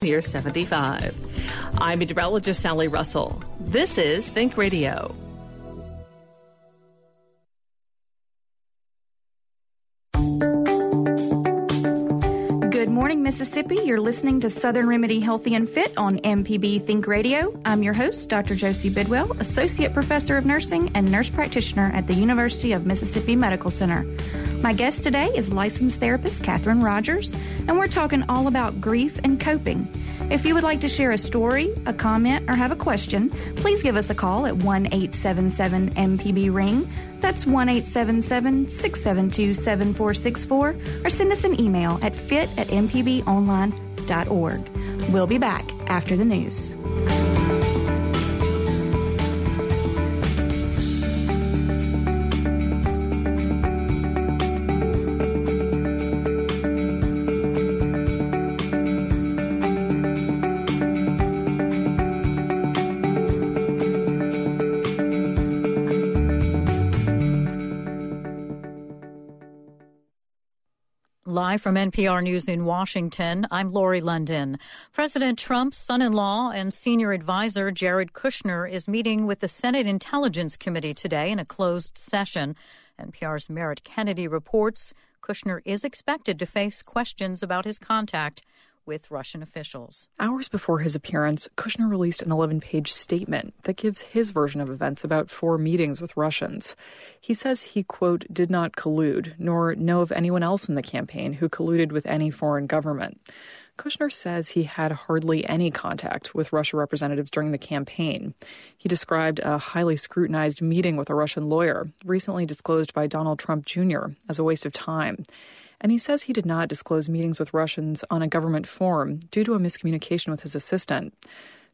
Year 75. I'm meteorologist Sally Russell. This is Think Radio. Morning, Mississippi. You're listening to Southern Remedy Healthy and Fit on MPB Think Radio. I'm your host, Dr. Josie Bidwell, Associate Professor of Nursing and Nurse Practitioner at the University of Mississippi Medical Center. My guest today is licensed therapist Catherine Rogers, and we're talking all about grief and coping. If you would like to share a story, a comment, or have a question, please give us a call at 1 877 MPB Ring. That's 1 877 672 7464, or send us an email at fit at mpbonline.org. We'll be back after the news. Live from NPR News in Washington, I'm Lori London. President Trump's son in law and senior advisor Jared Kushner is meeting with the Senate Intelligence Committee today in a closed session. NPR's Merritt Kennedy reports Kushner is expected to face questions about his contact with Russian officials. Hours before his appearance, Kushner released an 11 page statement that gives his version of events about four meetings with Russians. He says he, quote, did not collude, nor know of anyone else in the campaign who colluded with any foreign government. Kushner says he had hardly any contact with Russia representatives during the campaign. He described a highly scrutinized meeting with a Russian lawyer, recently disclosed by Donald Trump Jr., as a waste of time and he says he did not disclose meetings with Russians on a government forum due to a miscommunication with his assistant.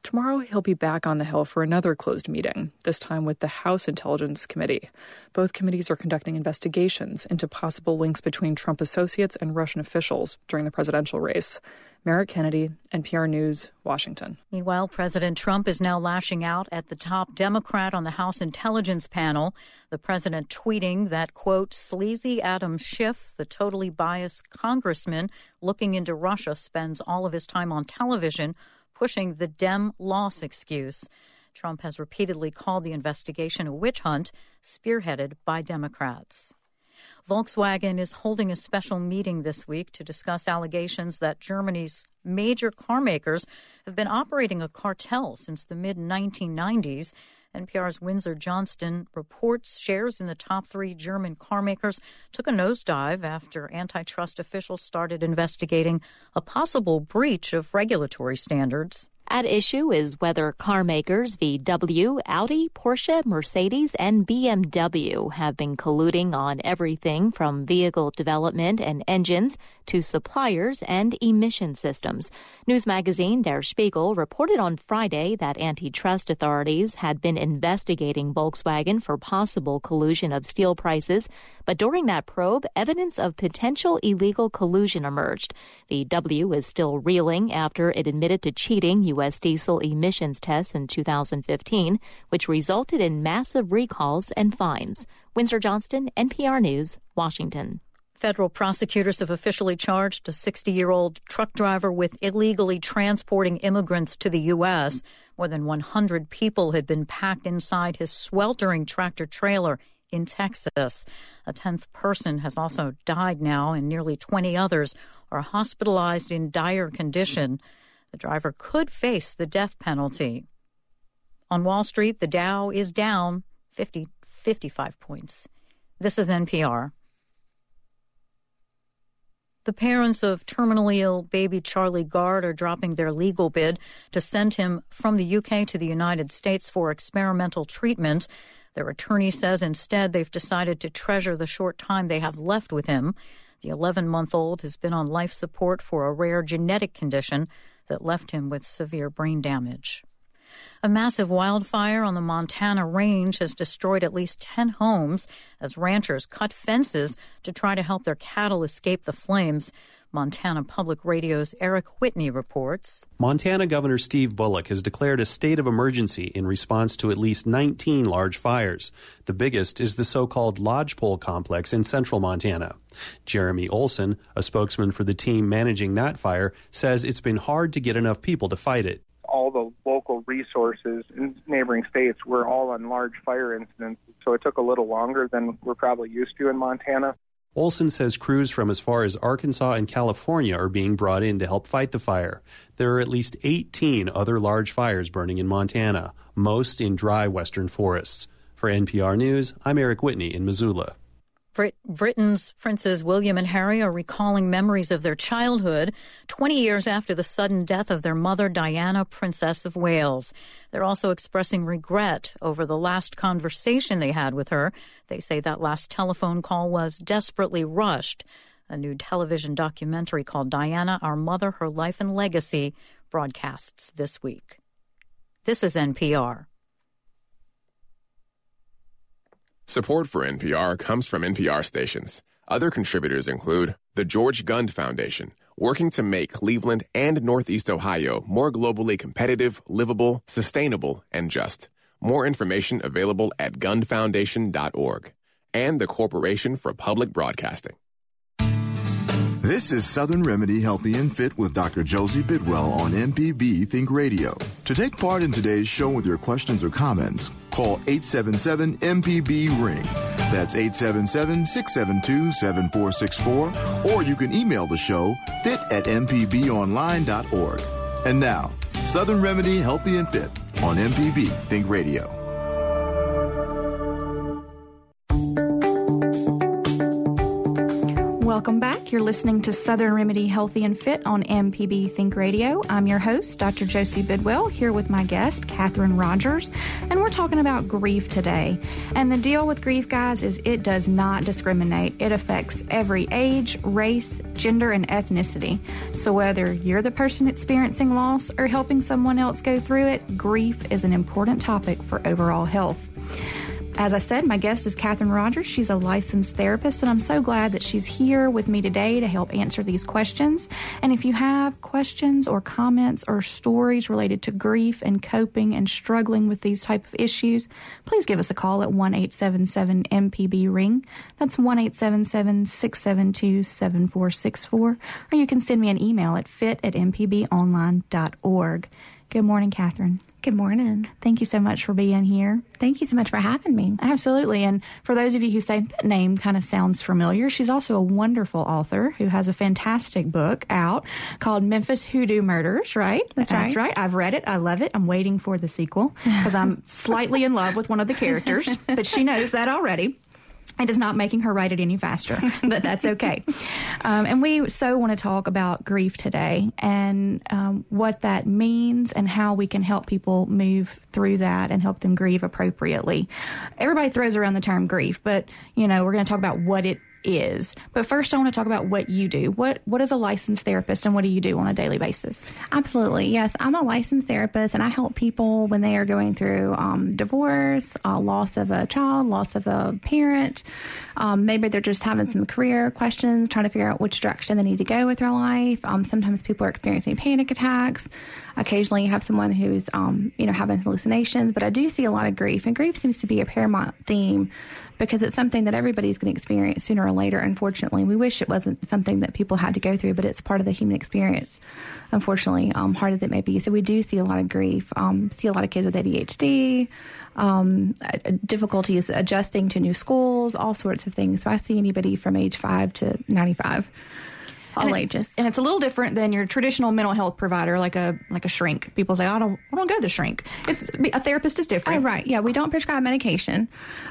Tomorrow, he'll be back on the Hill for another closed meeting, this time with the House Intelligence Committee. Both committees are conducting investigations into possible links between Trump associates and Russian officials during the presidential race. Merritt Kennedy, NPR News, Washington. Meanwhile, President Trump is now lashing out at the top Democrat on the House Intelligence Panel. The president tweeting that, quote, sleazy Adam Schiff, the totally biased congressman looking into Russia, spends all of his time on television pushing the Dem loss excuse. Trump has repeatedly called the investigation a witch hunt spearheaded by Democrats. Volkswagen is holding a special meeting this week to discuss allegations that Germany's major car makers have been operating a cartel since the mid 1990s. NPR's Windsor Johnston reports shares in the top three German carmakers took a nosedive after antitrust officials started investigating a possible breach of regulatory standards. At issue is whether car makers VW, Audi, Porsche, Mercedes, and BMW have been colluding on everything from vehicle development and engines to suppliers and emission systems. News magazine Der Spiegel reported on Friday that antitrust authorities had been investigating Volkswagen for possible collusion of steel prices, but during that probe, evidence of potential illegal collusion emerged. VW is still reeling after it admitted to cheating U.S. diesel emissions tests in 2015, which resulted in massive recalls and fines. Windsor Johnston, NPR News, Washington. Federal prosecutors have officially charged a 60 year old truck driver with illegally transporting immigrants to the U.S. More than 100 people had been packed inside his sweltering tractor trailer in Texas. A 10th person has also died now, and nearly 20 others are hospitalized in dire condition. The driver could face the death penalty. On Wall Street, the Dow is down 50, 55 points. This is NPR. The parents of terminally ill baby Charlie Gard are dropping their legal bid to send him from the UK to the United States for experimental treatment. Their attorney says instead they've decided to treasure the short time they have left with him. The 11 month old has been on life support for a rare genetic condition that left him with severe brain damage. A massive wildfire on the Montana range has destroyed at least 10 homes as ranchers cut fences to try to help their cattle escape the flames. Montana Public Radio's Eric Whitney reports. Montana Governor Steve Bullock has declared a state of emergency in response to at least 19 large fires. The biggest is the so called Lodgepole Complex in central Montana. Jeremy Olson, a spokesman for the team managing that fire, says it's been hard to get enough people to fight it. All the local resources in neighboring states were all on large fire incidents, so it took a little longer than we're probably used to in Montana. Olson says crews from as far as Arkansas and California are being brought in to help fight the fire. There are at least 18 other large fires burning in Montana, most in dry western forests. For NPR News, I'm Eric Whitney in Missoula. Brit- Britain's Princes William and Harry are recalling memories of their childhood 20 years after the sudden death of their mother, Diana, Princess of Wales. They're also expressing regret over the last conversation they had with her. They say that last telephone call was desperately rushed. A new television documentary called Diana, Our Mother, Her Life and Legacy broadcasts this week. This is NPR. Support for NPR comes from NPR stations. Other contributors include the George Gund Foundation, working to make Cleveland and Northeast Ohio more globally competitive, livable, sustainable, and just. More information available at gundfoundation.org. And the Corporation for Public Broadcasting. This is Southern Remedy Healthy and Fit with Dr. Josie Bidwell on MPB Think Radio. To take part in today's show with your questions or comments, call 877 MPB Ring. That's 877 672 7464. Or you can email the show fit at mpbonline.org. And now, Southern Remedy Healthy and Fit on MPB Think Radio. Welcome back. You're listening to Southern Remedy Healthy and Fit on MPB Think Radio. I'm your host, Dr. Josie Bidwell, here with my guest, Catherine Rogers, and we're talking about grief today. And the deal with grief, guys, is it does not discriminate. It affects every age, race, gender, and ethnicity. So whether you're the person experiencing loss or helping someone else go through it, grief is an important topic for overall health. As I said, my guest is Catherine Rogers. She's a licensed therapist, and I'm so glad that she's here with me today to help answer these questions. And if you have questions or comments or stories related to grief and coping and struggling with these type of issues, please give us a call at 1-877-MPB ring. That's 1-877-672-7464. Or you can send me an email at fit at mpbonline.org. Good morning, Catherine. Good morning. Thank you so much for being here. Thank you so much for having me. Absolutely. And for those of you who say that name kind of sounds familiar, she's also a wonderful author who has a fantastic book out called Memphis Hoodoo Murders, right? That's right. That's right. I've read it. I love it. I'm waiting for the sequel because I'm slightly in love with one of the characters, but she knows that already. It is not making her write it any faster, but that's okay. Um, and we so want to talk about grief today and um, what that means and how we can help people move through that and help them grieve appropriately. Everybody throws around the term grief, but you know we're going to talk about what it is. But first, I want to talk about what you do. What what is a licensed therapist, and what do you do on a daily basis? Absolutely, yes. I'm a licensed therapist, and I help people when they are going through um, divorce, uh, loss of a child, loss of a parent. Um, maybe they're just having some career questions, trying to figure out which direction they need to go with their life. Um, sometimes people are experiencing panic attacks. Occasionally, you have someone who's um, you know having hallucinations. But I do see a lot of grief, and grief seems to be a paramount theme because it's something that everybody's going to experience sooner or later. Unfortunately, we wish it wasn't something that people had to go through, but it's part of the human experience. Unfortunately, um, hard as it may be, so we do see a lot of grief. Um, see a lot of kids with ADHD, um, difficulties adjusting to new schools, all sorts of things. So I see anybody from age five to ninety-five all and ages. and it's a little different than your traditional mental health provider, like a like a shrink. People say, "I don't, I don't go to the shrink." It's a therapist is different, oh, right? Yeah, we don't prescribe medication,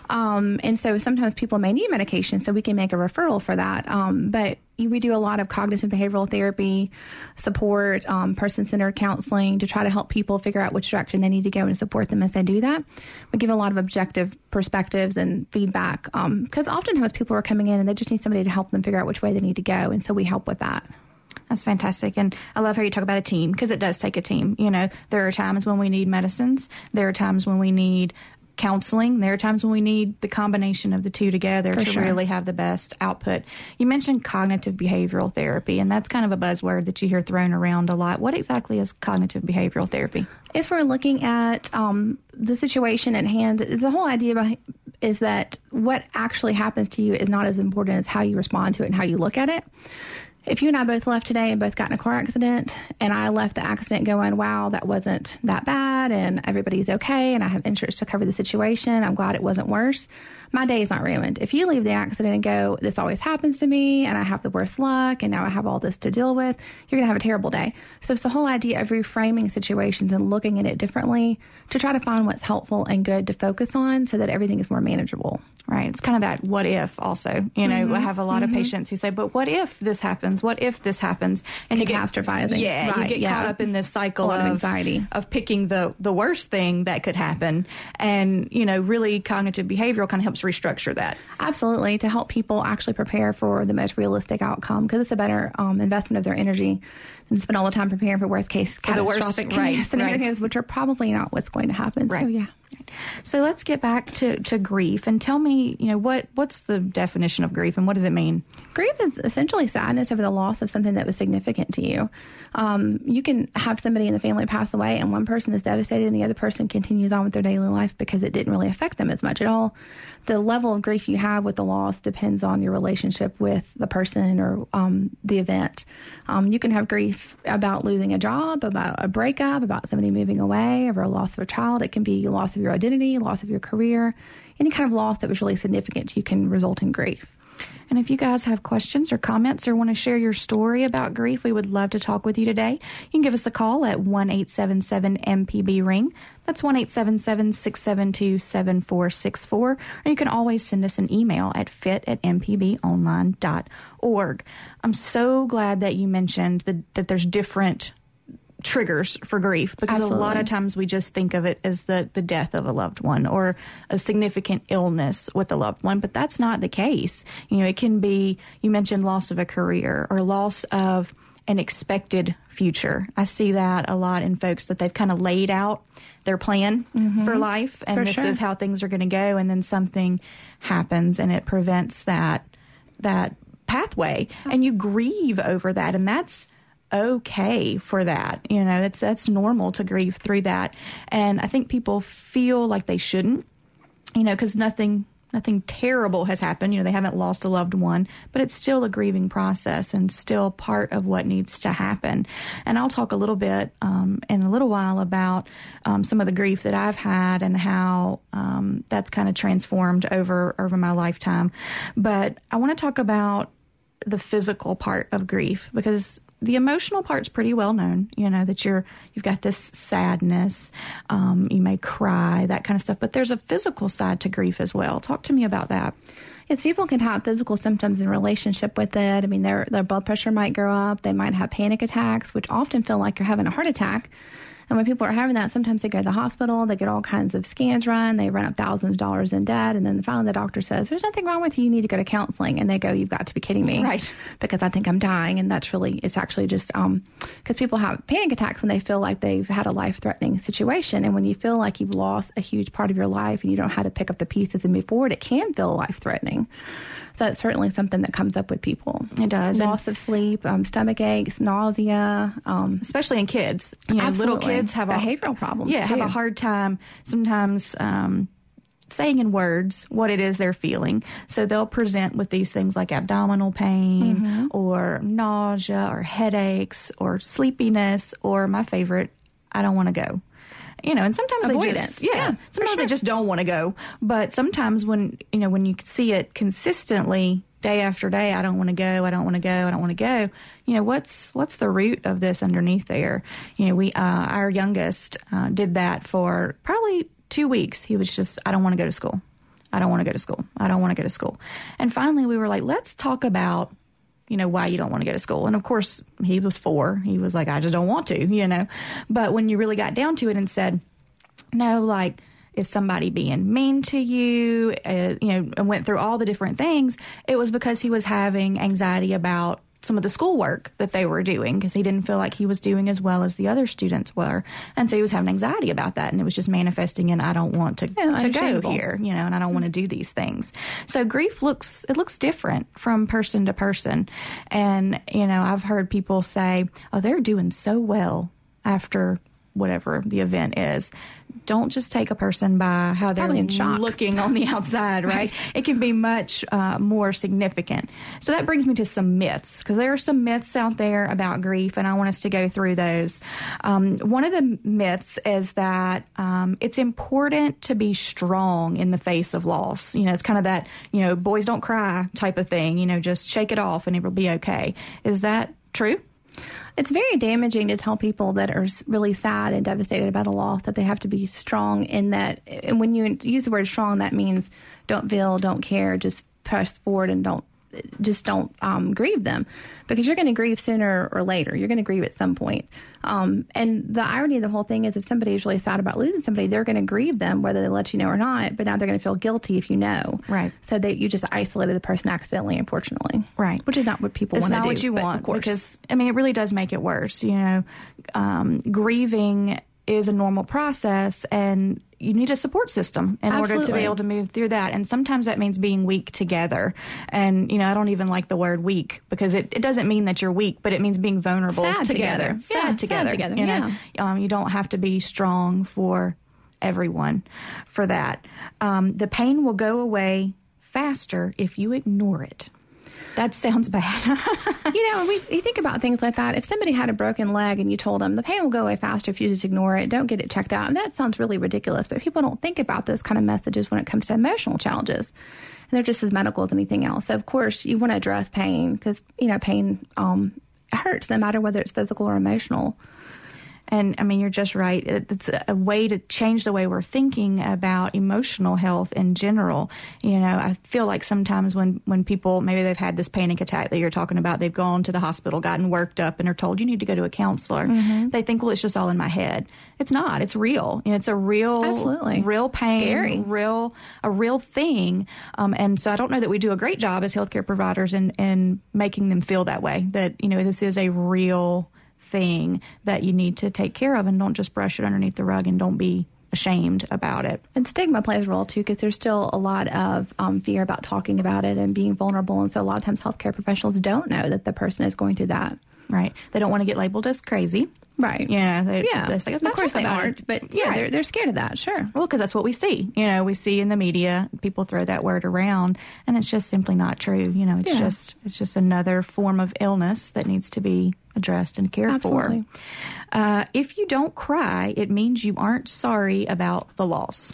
um, and so sometimes people may need medication, so we can make a referral for that. Um, but we do a lot of cognitive behavioral therapy support, um, person centered counseling to try to help people figure out which direction they need to go and support them as they do that. We give a lot of objective perspectives and feedback because um, oftentimes people are coming in and they just need somebody to help them figure out which way they need to go, and so we help with that. That's fantastic. And I love how you talk about a team because it does take a team. You know, there are times when we need medicines, there are times when we need counseling. There are times when we need the combination of the two together For to sure. really have the best output. You mentioned cognitive behavioral therapy, and that's kind of a buzzword that you hear thrown around a lot. What exactly is cognitive behavioral therapy? If we're looking at um, the situation at hand, the whole idea about is that what actually happens to you is not as important as how you respond to it and how you look at it. If you and I both left today and both got in a car accident, and I left the accident going, wow, that wasn't that bad, and everybody's okay, and I have insurance to cover the situation, I'm glad it wasn't worse, my day is not ruined. If you leave the accident and go, this always happens to me, and I have the worst luck, and now I have all this to deal with, you're going to have a terrible day. So it's the whole idea of reframing situations and looking at it differently to try to find what's helpful and good to focus on so that everything is more manageable. Right. It's kind of that what if also. You know, Mm-hmm. I have a lot of patients who say, but what if this happens? What if this happens? And you get- Catastrophizing. yeah, you get yeah. caught up in this cycle of of anxiety. of picking the the worst thing that could happen. And, you know, really cognitive behavioral kind of helps restructure that. Absolutely, to help people actually prepare for the most realistic outcome because it's a better um, investment of their energy than spend all the time preparing for worst case For the worst, catastrophic right, scenarios, which are probably not what's going to happen. So Right. yeah. So let's get back to, to grief and tell me, you know, what what's the definition of grief and what does it mean? Grief is essentially sadness over the loss of something that was significant to you. Um, you can have somebody in the family pass away, and one person is devastated, and the other person continues on with their daily life because it didn't really affect them as much at all. The level of grief you have with the loss depends on your relationship with the person or um, the event. Um, you can have grief about losing a job, about a breakup, about somebody moving away, over a loss of a child. It can be loss of your identity, loss of your career. Any kind of loss that was really significant, you can result in grief. And if you guys have questions or comments or want to share your story about grief, we would love to talk with you today. You can give us a call at 1 877 MPB Ring. That's 1 877 672 7464. Or you can always send us an email at fit at mpbonline.org. I'm so glad that you mentioned that, that there's different triggers for grief because a lot of times we just think of it as the, the death of a loved one or a significant illness with a loved one, but that's not the case. You know, it can be, you mentioned loss of a career or loss of an expected future. I see that a lot in folks that they've kind of laid out their plan for life and Mm-hmm. For this sure. is how things are going to go and then something happens and it prevents that that pathway and you grieve over that and that's okay for that. You know that's that's normal to grieve through that. And i think people feel like they shouldn't you know because nothing nothing terrible has happened. You know they haven't lost a loved one but it's still a grieving process and still part of what needs to happen. And i'll talk a little bit um, in a little while about um, some of the grief that i've had and how um, that's kind of transformed over over my lifetime. But i want to talk about the physical part of grief because the emotional part's pretty well known you know that you're you've got this sadness um, you may cry that kind of stuff but there's a physical side to grief as well talk to me about that Yes, people can have physical symptoms in relationship with it. I mean, their their blood pressure might go up. They might have panic attacks, which often feel like you're having a heart attack. And when people are having that, sometimes they go to the hospital. They get all kinds of scans run. They run up thousands of dollars in debt, and then finally the doctor says, "There's nothing wrong with you. You need to go to counseling." And they go, "You've got to be kidding me!" Right. Because I think I'm dying, and that's really it's actually just um because people have panic attacks when they feel like they've had a life threatening situation, and when you feel like you've lost a huge part of your life and you don't know how to pick up the pieces and move forward, it can feel life threatening. That's certainly something that comes up with people. It does, and- Loss of sleep, um, stomach aches, nausea. Um, especially in kids you know little kids have a Behavioral problems, yeah have a hard time sometimes um, saying in words what it is they're feeling so they'll present with these things like abdominal pain Mm-hmm. or nausea or headaches or sleepiness or my favorite i don't want to go you know and sometimes they Avoidance. just yeah, Yeah, sometimes they sure. just don't want to go. But sometimes when you know when you see it consistently day after day i don't want to go i don't want to go i don't want to go you know what's what's the root of this underneath there? You know we uh, our youngest uh, did that for probably two weeks. He was just i don't want to go to school. I don't want to go to school. I don't want to go to school. And finally we were like let's talk about you know why you don't want to go to school and of course he was four he was like i just don't want to you know but when you really got down to it and said no, like, is somebody being mean to you? Uh, you know, and went through all the different things. It was because he was having anxiety about some of the schoolwork that they were doing because he didn't feel like he was doing as well as the other students were. And so he was having anxiety about that. And it was just manifesting in, I don't want to, Yeah, to go here, you know, and I don't want to mm-hmm. do these things. So grief looks, it looks different from person to person. And, you know, I've heard people say, oh, they're doing so well after whatever the event is. Don't just take a person by how they're Probably in shock. looking on the outside, right? It can be much uh, more significant. So that brings me to some myths because there are some myths out there about grief, and I want us to go through those. Um, one of the myths is that um, it's important to be strong in the face of loss. You know, it's kind of that you know boys don't cry type of thing. You know, just shake it off and it will be okay. Is that true? It's very damaging to tell people that are really sad and devastated about a loss that they have to be strong in that. And when you use the word strong, that means don't feel, don't care, just press forward and don't just don't um, grieve them because you're going to grieve sooner or later. You're going to grieve at some point. Um, and the irony of the whole thing is if somebody is really sad about losing somebody, they're going to grieve them whether they let you know or not. But now they're going to feel guilty if you know. Right. So that you just isolated the person accidentally, unfortunately. Right. Which is not what people want to not do. what you want of course. because I mean it really does make it worse. You know, um, grieving is a normal process, and you need a support system in order to be able to move through that. And sometimes that means being weak together. And you know, I don't even like the word weak because it, it doesn't mean that you're weak, but it means being vulnerable Sad together, together. sad Yeah, sad together. together, You know, um, you don't have to be strong for everyone for that. Um, the pain will go away faster if you ignore it. That sounds bad. you know, we, you think about things like that. If somebody had a broken leg and you told them the pain will go away faster if you just ignore it, don't get it checked out, and that sounds really ridiculous. But people don't think about those kind of messages when it comes to emotional challenges, and they're just as medical as anything else. So of course, you want to address pain because you know pain um, hurts no matter whether it's physical or emotional. And I mean, you're just right. It's a- way to change the way we're thinking about emotional health in general. You know, I feel like sometimes when, when people, maybe they've had this panic attack that you're talking about, they've gone to the hospital, gotten worked up, and are told you need to go to a counselor. They think, well, it's just all in my head. It's not. It's real. You know, it's a real, Absolutely. real pain, Scary. real, a real thing. Um, and so I don't know that we do a great job as healthcare providers in, in making them feel that way, that, you know, this is a real thing that you need to take care of and don't just brush it underneath the rug and don't be ashamed about it. And stigma plays a role too, because there's still a lot of um, fear about talking about it and being vulnerable. And so a lot of times healthcare professionals don't know that the person is going through that. Right. They don't want to get labeled as crazy. Right. Yeah. They, Yeah. Like, of course they aren't. it." But yeah, Right. they're, they're scared of that. Sure. Well, because that's what we see. You know, we see in the media people throw that word around, and it's just simply not true. You know, it's Yeah. just it's just another form of illness that needs to be addressed and cared Absolutely. for. Uh, if you don't cry, it means you aren't sorry about the loss.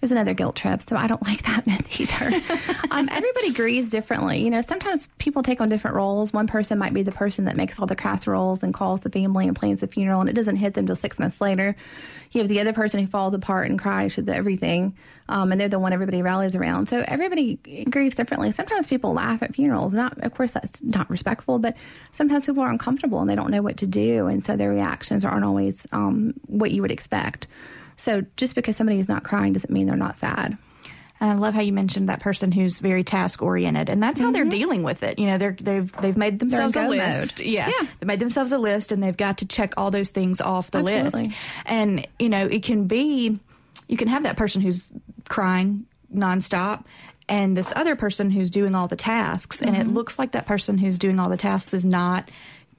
There's another guilt trip, so I don't like that myth either. um, everybody grieves differently. You know, sometimes people take on different roles. One person might be the person that makes all the casseroles and calls the family and plans the funeral, and it doesn't hit them till six months later. You have the other person who falls apart and cries at everything, um, and they're the one everybody rallies around. So everybody grieves differently. Sometimes people laugh at funerals. Not, of course, that's not respectful, but sometimes people are uncomfortable and they don't know what to do, and so their reactions aren't always um, what you would expect. So just because somebody is not crying doesn't mean they're not sad. And I love how you mentioned that person who's very task oriented, and that's how they're mm-hmm. dealing with it. You know, they're they've they've made themselves a list. Yeah. Yeah. they made themselves a list, and they've got to check all those things off the list. Absolutely. And you know, it can be, you can have that person who's crying nonstop. And this other person who's doing all the tasks, and it mm-hmm. looks like that person who's doing all the tasks is not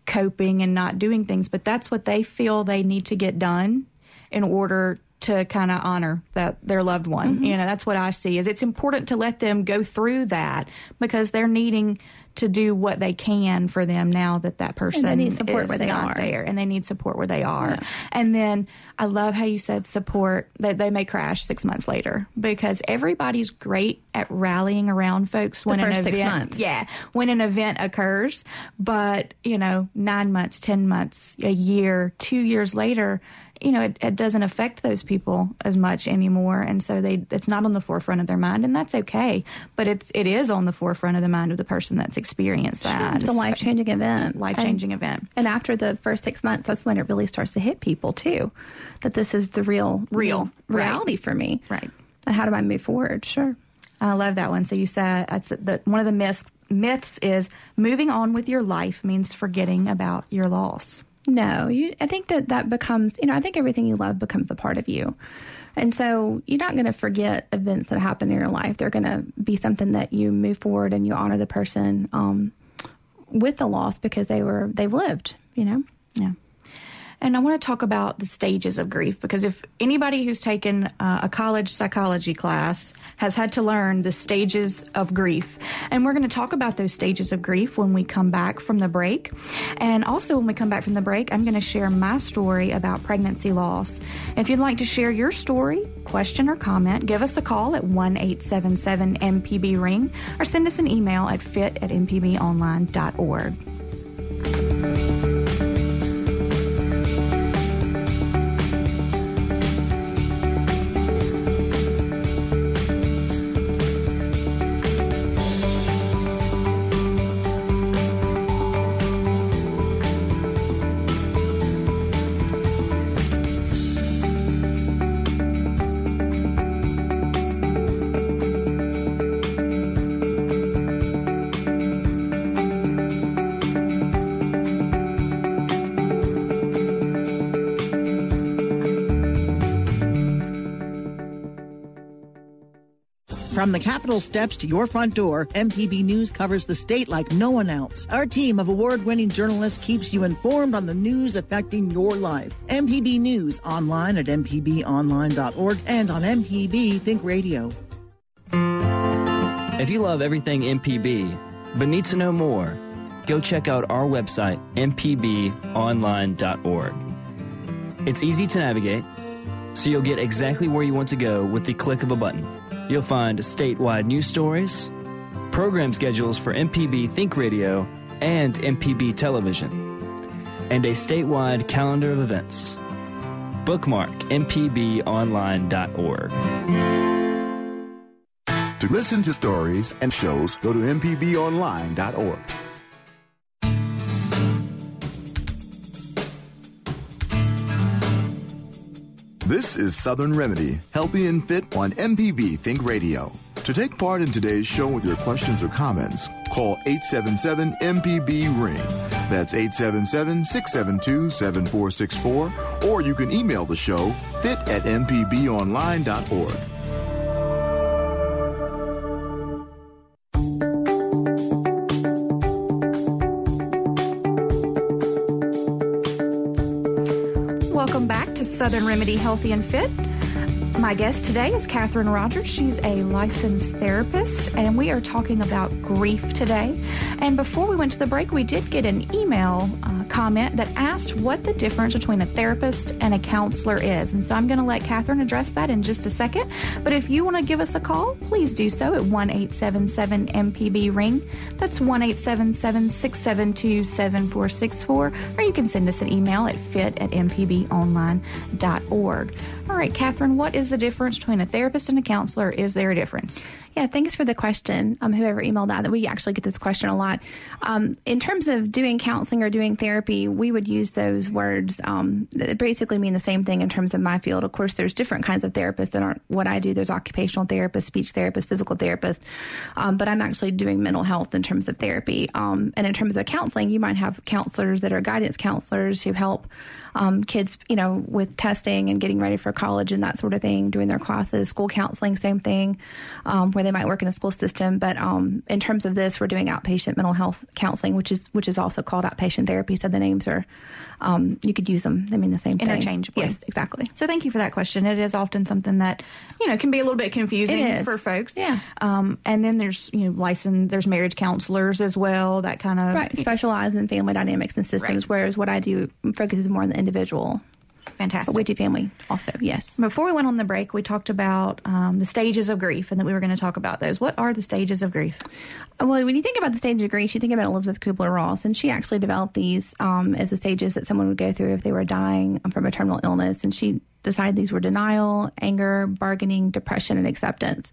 coping and not doing things, but that's what they feel they need to get done in order to kind of honor that their loved one. Mm-hmm. You know, that's what I see is it's important to let them go through that because they're needing to do what they can for them now that that person is where they not are. there and they need support where they are. And then I love how you said support that they may crash 6 months later because everybody's great at rallying around folks when an six event months. yeah, when an event occurs, but you know, 9 months, 10 months, a year, 2 years later, you know, it, it doesn't affect those people as much anymore, and so they it's not on the forefront of their mind, and that's okay. But it's it is on the forefront of the mind of the person that's experienced that. It's a life changing event. life changing event. And after the first six months, that's when it really starts to hit people too, that this is the real, Real, right. reality for me. Right. And how do I move forward? Sure. I love that one. So you said that's the one of the myths myths is moving on with your life means forgetting about your loss. No, you, I think that that becomes, you know, I think everything you love becomes a part of you. And so you're not going to forget events that happen in your life. They're going to be something that you move forward and you honor the person um, with the loss because they were they've lived. You know. Yeah. And I want to talk about the stages of grief because if anybody who's taken uh, a college psychology class has had to learn the stages of grief. And we're going to talk about those stages of grief when we come back from the break. And also, when we come back from the break, I'm going to share my story about pregnancy loss. If you'd like to share your story, question, or comment, give us a call at 1 877 MPB Ring or send us an email at fit at mpbonline.org. From the Capitol steps to your front door, MPB News covers the state like no one else. Our team of award winning journalists keeps you informed on the news affecting your life. MPB News online at MPBOnline.org and on MPB Think Radio. If you love everything MPB, but need to know more, go check out our website, MPBOnline.org. It's easy to navigate, so you'll get exactly where you want to go with the click of a button. You'll find statewide news stories, program schedules for MPB Think Radio and MPB Television, and a statewide calendar of events. Bookmark mpbonline.org. To listen to stories and shows, go to mpbonline.org. This is Southern Remedy, healthy and fit on MPB Think Radio. To take part in today's show with your questions or comments, call 877 MPB Ring. That's 877 672 7464, or you can email the show fit at mpbonline.org. Welcome back to Southern Remedy Healthy and Fit. My guest today is Catherine Rogers. She's a licensed therapist, and we are talking about grief today. And before we went to the break, we did get an email comment that asked what the difference between a therapist and a counselor is. And so I'm going to let Catherine address that in just a second. But if you want to give us a call, please do so at 1 877 MPB Ring. That's 1 877 672 7464. Or you can send us an email at fit at mpbonline.org. All right, Catherine, what is the difference between a therapist and a counselor? Is there a difference? Yeah, thanks for the question. Um, whoever emailed that, that we actually get this question a lot. Um, in terms of doing counseling or doing therapy, we would use those words um, that basically mean the same thing in terms of my field. Of course, there's different kinds of therapists that aren't what I do. There's occupational therapists, speech therapists, physical therapists, um, but I'm actually doing mental health in terms of therapy. Um, and in terms of counseling, you might have counselors that are guidance counselors who help um, kids, you know, with testing and getting ready for college and that sort of thing, doing their classes, school counseling, same thing, um, where they might work in a school system. But um, in terms of this, we're doing outpatient mental health counseling, which is which is also called outpatient therapy. So the names are, um, you could use them. They mean the same thing. Interchangeably. Yes, exactly. So thank you for that question. It is often something that, you know, can be a little bit confusing for folks. Yeah. Um, and then there's, you know, licensed, there's marriage counselors as well, that kind of. Right, specialize in family dynamics and systems, whereas what I do focuses more on the individual. Fantastic. Do family also, yes. Before we went on the break, we talked about um, the stages of grief and that we were going to talk about those. What are the stages of grief? Well, when you think about the stages of grief, you think about Elisabeth Kubler Ross, and she actually developed these um, as the stages that someone would go through if they were dying from a terminal illness. And she decided these were denial, anger, bargaining, depression, and acceptance.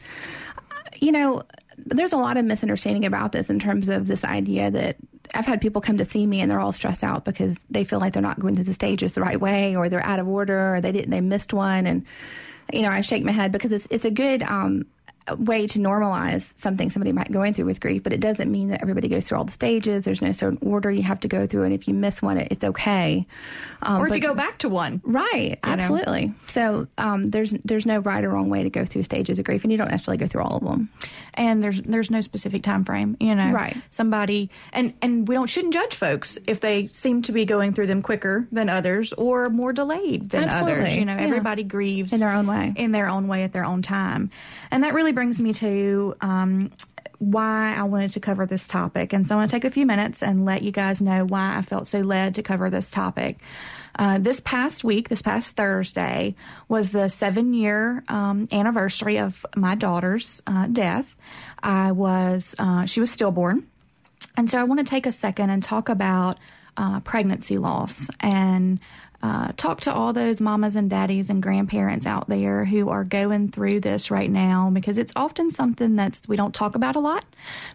You know, there's a lot of misunderstanding about this in terms of this idea that I've had people come to see me and they're all stressed out because they feel like they're not going through the stages the right way, or they're out of order, or they didn't they missed one, and you know I shake my head because it's it's a good um, way to normalize something somebody might going through with grief, but it doesn't mean that everybody goes through all the stages. There's no certain order you have to go through, and if you miss one, it's okay. Um, or if you go back to one, right? Absolutely. Know? So um, there's there's no right or wrong way to go through stages of grief, and you don't necessarily go through all of them. And there's there's no specific time frame, you know. Right. Somebody and and we don't shouldn't judge folks if they seem to be going through them quicker than others or more delayed than Absolutely. others. You know, yeah. everybody grieves in their own way, in their own way at their own time, and that really brings me to um, why I wanted to cover this topic. And so I'm going to take a few minutes and let you guys know why I felt so led to cover this topic. Uh, this past week, this past Thursday, was the seven year um, anniversary of my daughter's uh, death. I was, uh, she was stillborn. And so I want to take a second and talk about uh, pregnancy loss and uh, talk to all those mamas and daddies and grandparents out there who are going through this right now because it's often something that we don't talk about a lot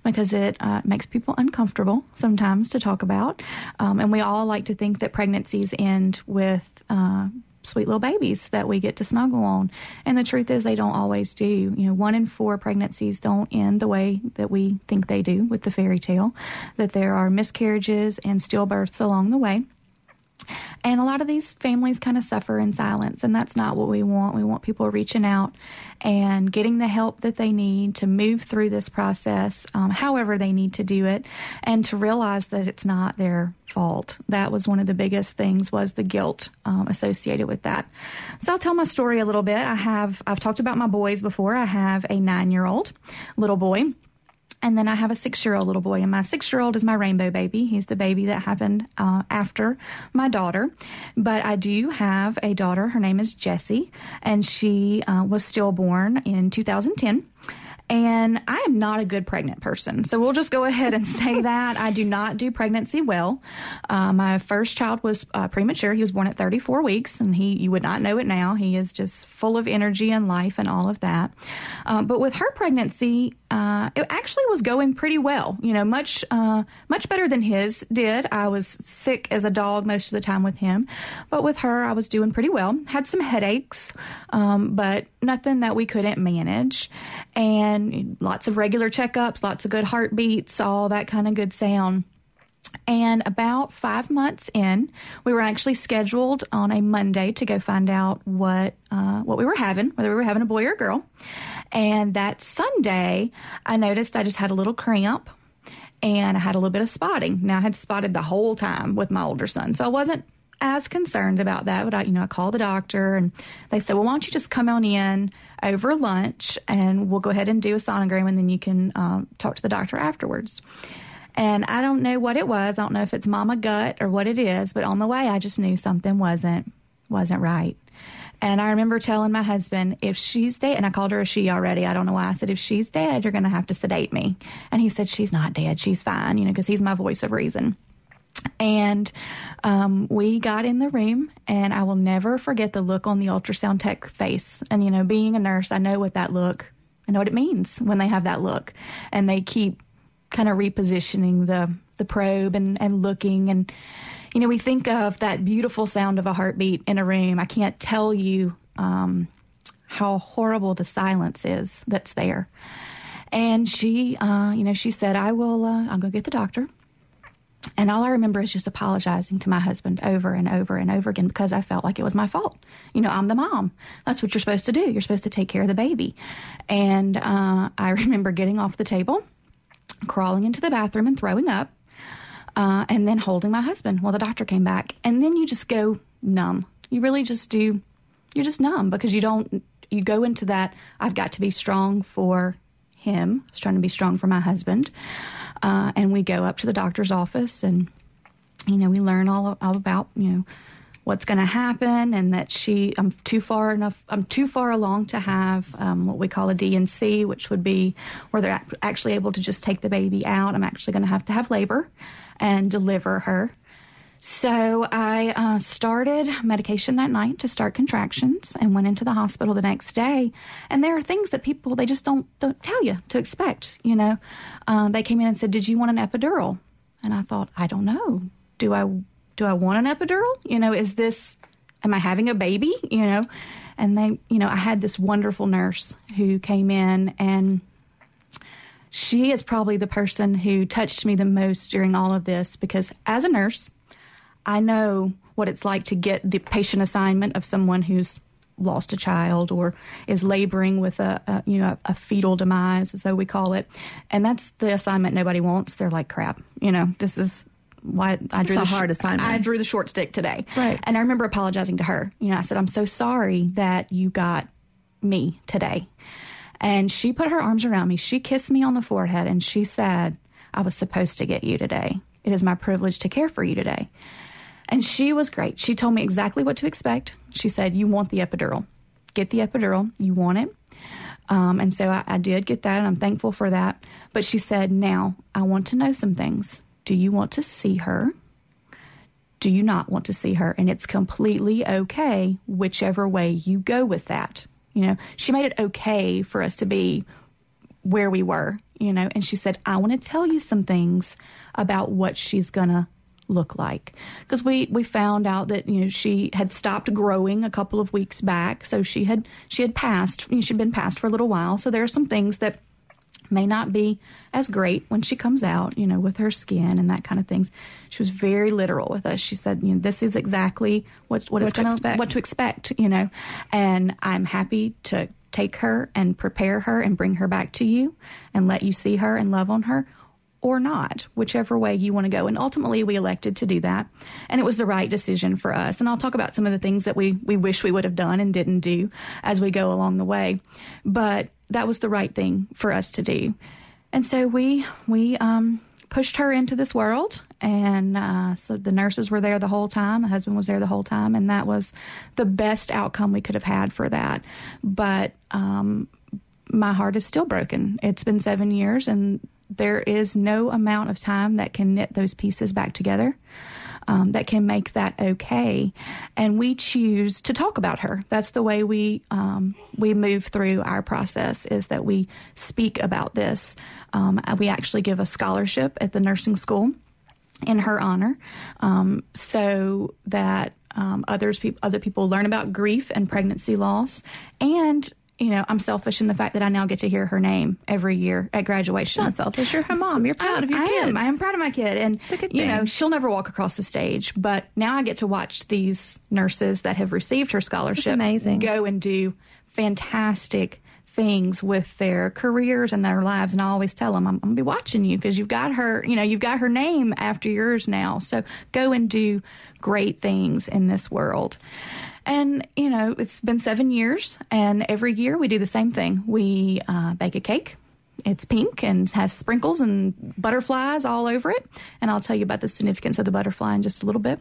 because it uh, makes people uncomfortable sometimes to talk about. Um, and we all like to think that pregnancies end with uh, sweet little babies that we get to snuggle on. And the truth is, they don't always do. You know, one in four pregnancies don't end the way that we think they do with the fairy tale, that there are miscarriages and stillbirths along the way. And a lot of these families kind of suffer in silence, and that's not what we want. We want people reaching out and getting the help that they need to move through this process, um, however they need to do it, and to realize that it's not their fault. That was one of the biggest things was the guilt um, associated with that. So I'll tell my story a little bit. I have I've talked about my boys before. I have a nine year old little boy and then I have a six year old little boy, and my six year old is my rainbow baby. He's the baby that happened uh, after my daughter. But I do have a daughter. Her name is Jessie, and she uh, was stillborn in 2010. And I am not a good pregnant person. So we'll just go ahead and say that. I do not do pregnancy well. Uh, my first child was uh, premature. He was born at 34 weeks, and he, you would not know it now. He is just full of energy and life and all of that. Uh, but with her pregnancy, uh, it actually was going pretty well. You know, much uh, much better than his did. I was sick as a dog most of the time with him, but with her, I was doing pretty well. Had some headaches, um, but nothing that we couldn't manage, and lots of regular checkups, lots of good heartbeats, all that kind of good sound. And about five months in, we were actually scheduled on a Monday to go find out what uh, what we were having, whether we were having a boy or a girl. And that Sunday, I noticed I just had a little cramp and I had a little bit of spotting. Now I had spotted the whole time with my older son, so I wasn't as concerned about that. But I, you know, I called the doctor and they said, "Well, why don't you just come on in over lunch and we'll go ahead and do a sonogram and then you can um, talk to the doctor afterwards." And I don't know what it was. I don't know if it's mama gut or what it is, but on the way I just knew something wasn't wasn't right. And I remember telling my husband, if she's dead, and I called her a she already. I don't know why. I said, if she's dead, you're going to have to sedate me. And he said, she's not dead. She's fine, you know, because he's my voice of reason. And um, we got in the room, and I will never forget the look on the ultrasound tech face. And, you know, being a nurse, I know what that look, I know what it means when they have that look. And they keep kind of repositioning the, the probe and, and looking. And, you know, we think of that beautiful sound of a heartbeat in a room. I can't tell you um, how horrible the silence is that's there. And she, uh, you know, she said, I will, uh, I'll go get the doctor. And all I remember is just apologizing to my husband over and over and over again because I felt like it was my fault. You know, I'm the mom. That's what you're supposed to do. You're supposed to take care of the baby. And uh, I remember getting off the table, crawling into the bathroom and throwing up, uh, and then holding my husband while the doctor came back. And then you just go numb. You really just do. You're just numb because you don't. You go into that. I've got to be strong for him. I was trying to be strong for my husband. Uh, and we go up to the doctor's office and, you know, we learn all, all about, you know, what's going to happen and that she, I'm too far enough, I'm too far along to have um, what we call a D&C, which would be where they're actually able to just take the baby out. I'm actually going to have to have labor and deliver her. So I uh, started medication that night to start contractions and went into the hospital the next day. And there are things that people they just don't don't tell you to expect. You know, uh, they came in and said, "Did you want an epidural?" And I thought, I don't know. Do I do I want an epidural? You know, is this am I having a baby? You know. And they, you know, I had this wonderful nurse who came in and she is probably the person who touched me the most during all of this because as a nurse, I know what it's like to get the patient assignment of someone who's lost a child or is laboring with a, a you know a fetal demise as though we call it and that's the assignment nobody wants they're like crap you know this is why I drew it's the hard sh- assignment. I drew the short stick today. Right. And I remember apologizing to her. You know, I said, I'm so sorry that you got me today. And she put her arms around me. She kissed me on the forehead and she said, I was supposed to get you today. It is my privilege to care for you today. And she was great. She told me exactly what to expect. She said, You want the epidural. Get the epidural. You want it. Um, and so I, I did get that, and I'm thankful for that. But she said, Now, I want to know some things. Do you want to see her? Do you not want to see her? And it's completely okay, whichever way you go with that. You know, she made it okay for us to be where we were, you know, and she said, I want to tell you some things about what she's going to look like because we we found out that you know she had stopped growing a couple of weeks back so she had she had passed you know, she'd been passed for a little while so there are some things that may not be as great when she comes out, you know, with her skin and that kind of things. She was very literal with us. She said, you know, this is exactly what what, What it's to what to expect, you know. And I'm happy to take her and prepare her and bring her back to you and let you see her and love on her or not, whichever way you want to go. And ultimately, we elected to do that. And it was the right decision for us. And I'll talk about some of the things that we, we wish we would have done and didn't do as we go along the way. But that was the right thing for us to do. And so we, we, um, pushed her into this world and uh, so the nurses were there the whole time my husband was there the whole time and that was the best outcome we could have had for that but um, my heart is still broken. It's been seven years, and there is no amount of time that can knit those pieces back together. Um, that can make that okay, and we choose to talk about her. That's the way we um, we move through our process. Is that we speak about this. Um, we actually give a scholarship at the nursing school in her honor, um, so that um, others peop other people learn about grief and pregnancy loss. And you know, I'm selfish in the fact that I now get to hear her name every year at graduation. Not selfish. You're her mom. You're proud I, of your I kids. am. I am proud of my kid, and It's a good you know, she'll never walk across the stage. But now I get to watch these nurses that have received her scholarship amazing. go and do fantastic things with their careers and their lives and I always tell them I'm, I'm going to be watching you because you've got her you know you've got her name after yours now so go and do great things in this world and you know it's been seven years and every year we do the same thing we uh, bake a cake it's pink and has sprinkles and butterflies all over it. And I'll tell you about the significance of the butterfly in just a little bit.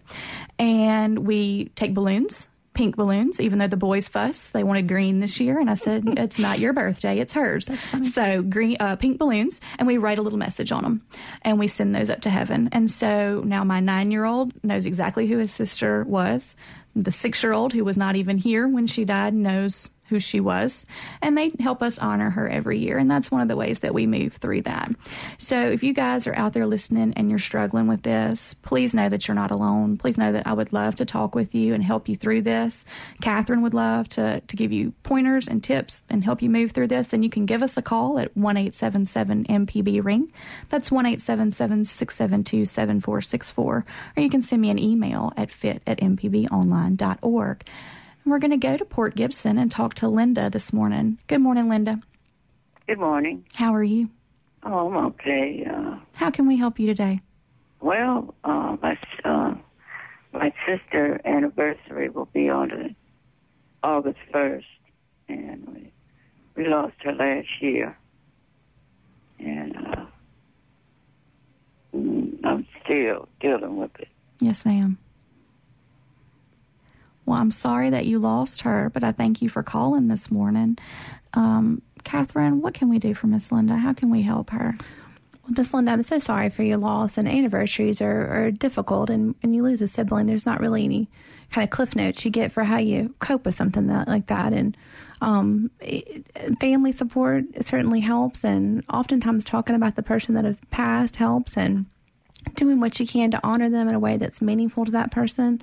And we take balloons, pink balloons, even though the boys fuss. They wanted green this year. And I said, it's not your birthday, it's hers. So green, uh, pink balloons. And we write a little message on them and we send those up to heaven. And so now my nine year old knows exactly who his sister was. The six year old who was not even here when she died knows who she was, and they help us honor her every year. And that's one of the ways that we move through that. So if you guys are out there listening and you're struggling with this, please know that you're not alone. Please know that I would love to talk with you and help you through this. Catherine would love to, to give you pointers and tips and help you move through this. And you can give us a call at 1 877 MPB Ring. That's 1 877 672 7464. Or you can send me an email at fit at mpbonline.org. We're going to go to Port Gibson and talk to Linda this morning. Good morning, Linda. Good morning. How are you? Oh, I'm okay. Uh, How can we help you today? well, uh, my uh, my sister anniversary will be on the August first, and we we lost her last year, and uh, mm, I'm still dealing with it. Yes, ma'am. Well, I'm sorry that you lost her, but I thank you for calling this morning. Um, Catherine, what can we do for Miss Linda? How can we help her? Well, Miss Linda, I'm so sorry for your loss. And anniversaries are, are difficult. And when you lose a sibling, there's not really any kind of cliff notes you get for how you cope with something that, like that. And um, it, family support certainly helps. And oftentimes talking about the person that has passed helps. And doing what you can to honor them in a way that's meaningful to that person.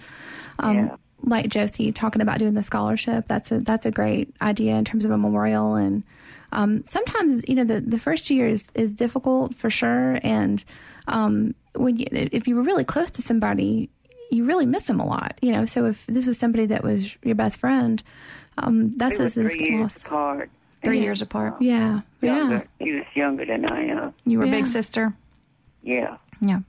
Um, Yeah. Like Josie talking about doing the scholarship. That's a that's a great idea in terms of a memorial. And um, sometimes you know the the first year is is difficult for sure. And um, when you, if you were really close to somebody, you really miss them a lot. You know, so if this was somebody that was your best friend, um, that's we were a three significant years loss. apart. Three And, years apart. Yeah, Younger. He was younger than I am. You were Yeah. big sister. Yeah. Yeah,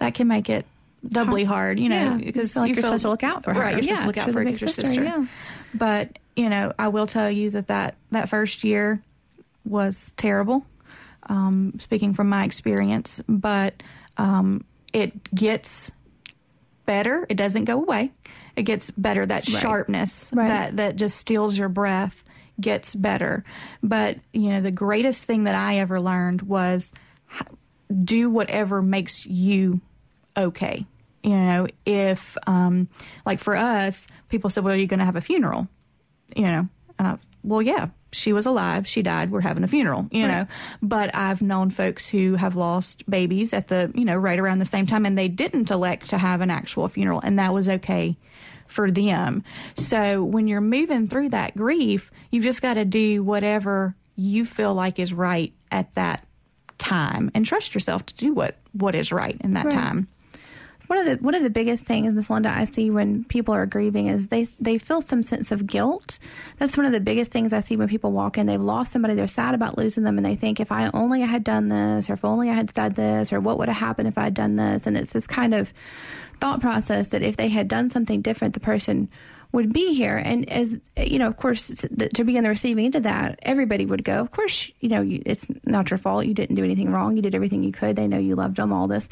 that can make it doubly hard, you know, Yeah, because you feel like you you're supposed to look out for her. Right, you're Yeah, supposed to look out for a her big because your sister, sister. yeah. But you know, I will tell you that that, that first year was terrible. Um, speaking from my experience, but um, it gets better. It doesn't go away. It gets better. That Right. sharpness Right. that that just steals your breath gets better. But you know, the greatest thing that I ever learned was do whatever makes you okay. You know, if um, like for us, people said, "Well, are you going to have a funeral?" You know, well, yeah, she was alive. She died. We're having a funeral. You Right. know, but I've known folks who have lost babies at the you know right around the same time, and they didn't elect to have an actual funeral, and that was okay for them. So when you're moving through that grief, you've just got to do whatever you feel like is right at that time and trust yourself to do what what is right in that Right. time. One of the one of the biggest things, Miss Linda, I see when people are grieving is they they feel some sense of guilt. That's one of the biggest things I see when people walk in. They've lost somebody, they're sad about losing them, and they think if I only had done this, or if only I had said this, or what would have happened if I had done this, and it's this kind of thought process that if they had done something different, the person would be here. And as you know, of course, to be on the receiving end of that, everybody would go. Of course, you know, you, it's not your fault. You didn't do anything wrong. You did everything you could. They know you loved them. All this,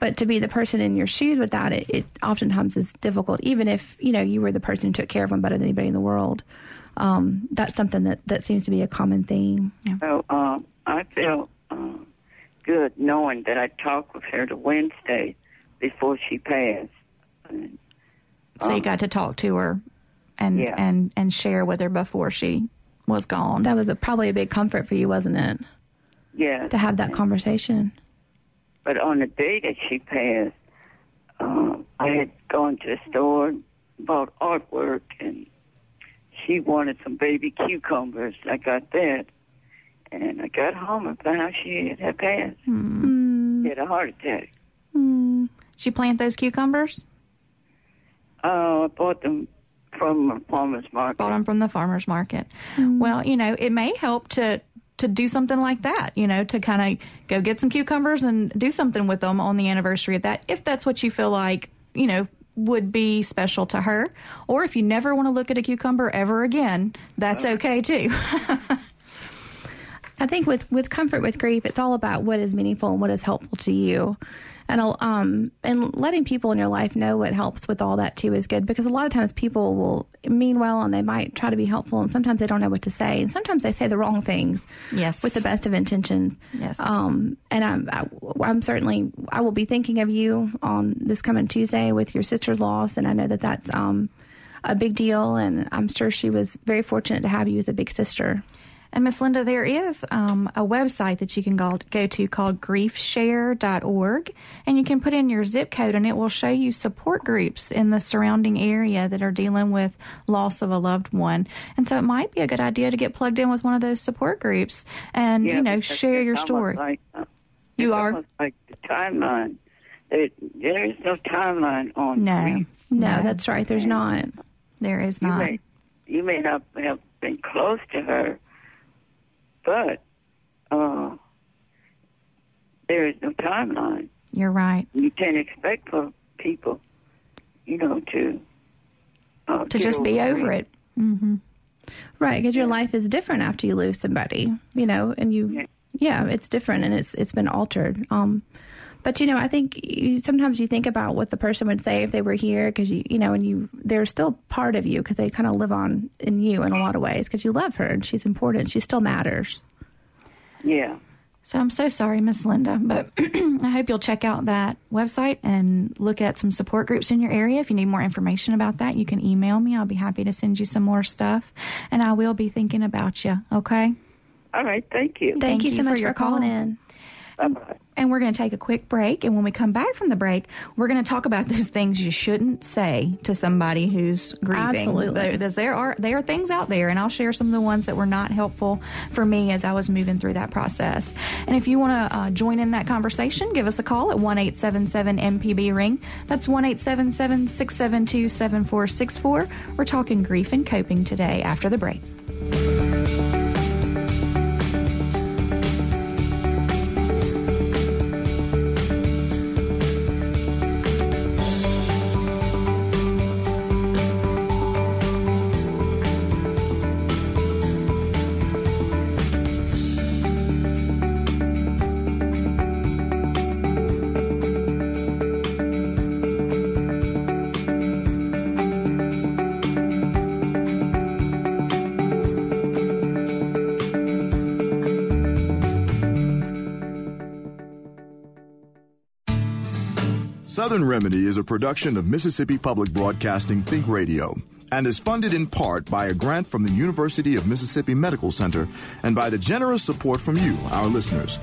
but to be the person in your shoes with that, it, it oftentimes is difficult. Even if you know you were the person who took care of them better than anybody in the world. Um, that's something that that seems to be a common theme. So um, I feel um, good knowing that I talked with her the Wednesday before she passed. And, So you um, got to talk to her and Yeah. and and share with her before she was gone. That was a, probably a big comfort for you, wasn't it, yeah. to have that conversation? But on the day that she passed, um, I had gone to the store, bought artwork, and she wanted some baby cucumbers. I got that. And I got home and found out she had, had passed. Hmm. She had a heart attack. Did she planted those cucumbers? Uh, I bought them from a farmer's market. Bought them from the farmers market. Well, you know, it may help to to do something like that. You know, to kind of go get some cucumbers and do something with them on the anniversary of that, if that's what you feel like. You know. Would be special to her, or if you never want to look at a cucumber ever again, that's okay too. I think with with comfort with grief, it's all about what is meaningful and what is helpful to you, and um and letting people in your life know what helps with all that too is good because a lot of times people will mean well and they might try to be helpful and sometimes they don't know what to say and sometimes they say the wrong things. Yes, with the best of intentions. Yes. Um, and I'm I, I'm certainly I will be thinking of you on this coming Tuesday with your sister's loss, and I know that that's um a big deal, and I'm sure she was very fortunate to have you as a big sister. And Miss Linda, there is um, a website that you can go, go to called griefshare.org, and you can put in your zip code, and it will show you support groups in the surrounding area that are dealing with loss of a loved one. And so it might be a good idea to get plugged in with one of those support groups and Yeah, you know share your story. Like, uh, You are? like the timeline. There, there is no timeline on No, grief. No, that's right. There's not. There is You not. may, you may not have been close to her, but uh, there is no timeline. You're right. You can't expect for people, you know, to uh, To just be over it. Mm-hmm. Right, because your life is different after you lose somebody, you know, and you, yeah, it's different and it's it's been altered. Um, but you know, I think you, sometimes you think about what the person would say if they were here, because you, you know, and you, they're still part of you because they kind of live on in you in a lot of ways because you love her and she's important. She still matters. Yeah. So I'm so sorry, Miss Linda, but I hope you'll check out that website and look at some support groups in your area. If you need more information about that, you can email me. I'll be happy to send you some more stuff, and I will be thinking about you. Okay. All right. Thank you. Thank, you so much for, your calling call. in. Bye-bye. And we're going to take a quick break. And when we come back from the break, we're going to talk about those things you shouldn't say to somebody who's grieving. Absolutely. There, there are there are things out there, and I'll share some of the ones that were not helpful for me as I was moving through that process. And if you want to uh, join in that conversation, give us a call at one eight seven seven MPB ring. That's one eight seven seven six seven two seven four six four. We're talking grief and coping today after the break. Southern Remedy is a production of Mississippi Public Broadcasting Think Radio and is funded in part by a grant from the University of Mississippi Medical Center and by the generous support from you, our listeners.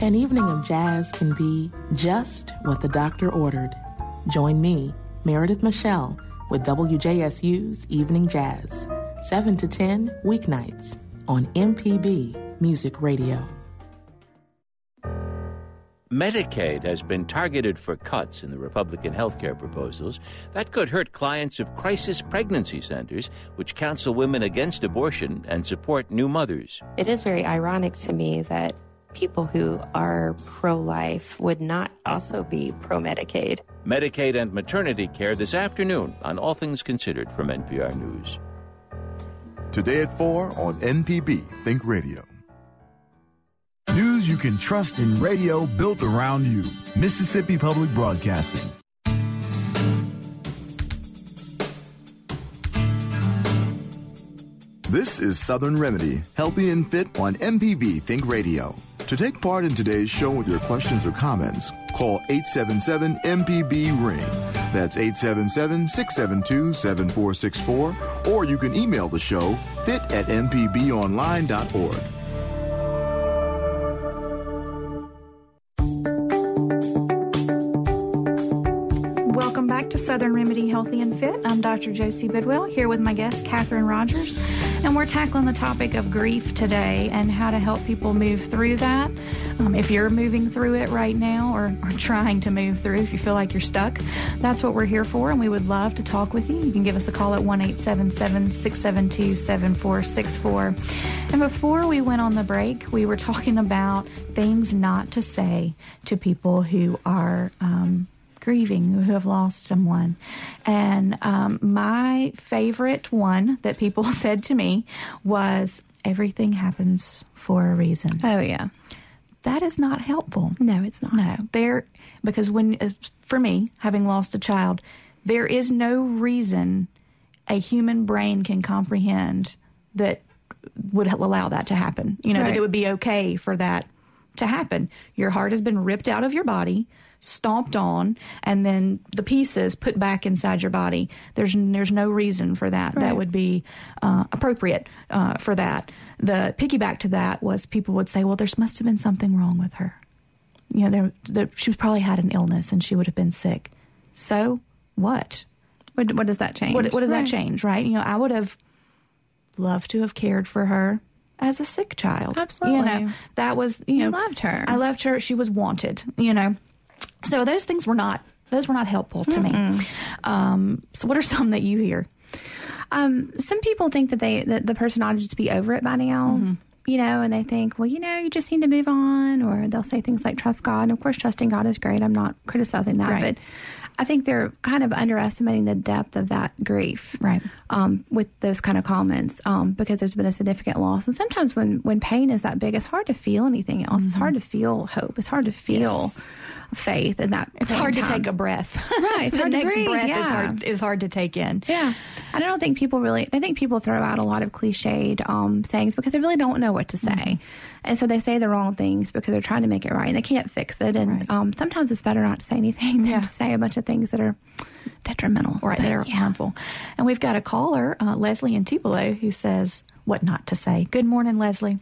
An evening of jazz can be just what the doctor ordered. Join me, Meredith Michelle, with WJSU's Evening Jazz, 7 to 10 weeknights on MPB Music Radio. Medicaid has been targeted for cuts in the Republican health care proposals. That could hurt clients of crisis pregnancy centers, which counsel women against abortion and support new mothers. It is very ironic to me that people who are pro life would not also be pro Medicaid. Medicaid and maternity care this afternoon on All Things Considered from NPR News. Today at 4 on MPB Think Radio. News you can trust in radio built around you. Mississippi Public Broadcasting. This is Southern Remedy, healthy and fit on MPB Think Radio. To take part in today's show with your questions or comments, call 877 MPB Ring. That's 877 672 7464, or you can email the show fit at mpbonline.org. Southern Remedy Healthy and Fit. I'm Dr. Josie Bidwell here with my guest, Catherine Rogers, and we're tackling the topic of grief today and how to help people move through that. Um, if you're moving through it right now or, or trying to move through, if you feel like you're stuck, that's what we're here for, and we would love to talk with you. You can give us a call at 1 877 672 7464. And before we went on the break, we were talking about things not to say to people who are. Um, grieving who have lost someone. And um, my favorite one that people said to me was everything happens for a reason. Oh, yeah. That is not helpful. No, it's not. No, there because when for me, having lost a child, there is no reason a human brain can comprehend that would allow that to happen. You know, Right. that it would be okay for that to happen. Your heart has been ripped out of your body, stomped on, and then the pieces put back inside your body. There's there's no reason for that. Right. That would be uh, appropriate uh, for that. The piggyback to that was people would say, "Well, there must have been something wrong with her. You know, there, there she probably had an illness and she would have been sick. So what? What, what does that change? What, what does Right. that change? Right? You know, I would have loved to have cared for her as a sick child. Absolutely. You know, that was you, You know, loved her. I loved her. She was wanted. You know, so those things were not those were not helpful to me. Um, so, what are some that you hear? Um, some people think that they that the person ought to just be over it by now. Mm-hmm. You know, and they think, well, you know, you just need to move on, or they'll say things like trust God. And of course, trusting God is great. I'm not criticizing that, Right. but I think they're kind of underestimating the depth of that grief, right? Um, with those kind of comments, um, because there's been a significant loss, and sometimes when when pain is that big, it's hard to feel anything else. It's hard to feel hope. It's hard to feel faith in that. It's point hard in to take a breath. Right, it's the hard to next breathe, breath is hard is hard to take in. Yeah. And I don't think people really, I think people throw out a lot of cliched um, sayings because they really don't know what to say. Mm-hmm. And so they say the wrong things because they're trying to make it right and they can't fix it. And um, sometimes it's better not to say anything than to say a bunch of things that are detrimental. Right, But, that are yeah. harmful. And we've got a caller, uh, Leslie in Tupelo, who says what not to say. Good morning, Leslie.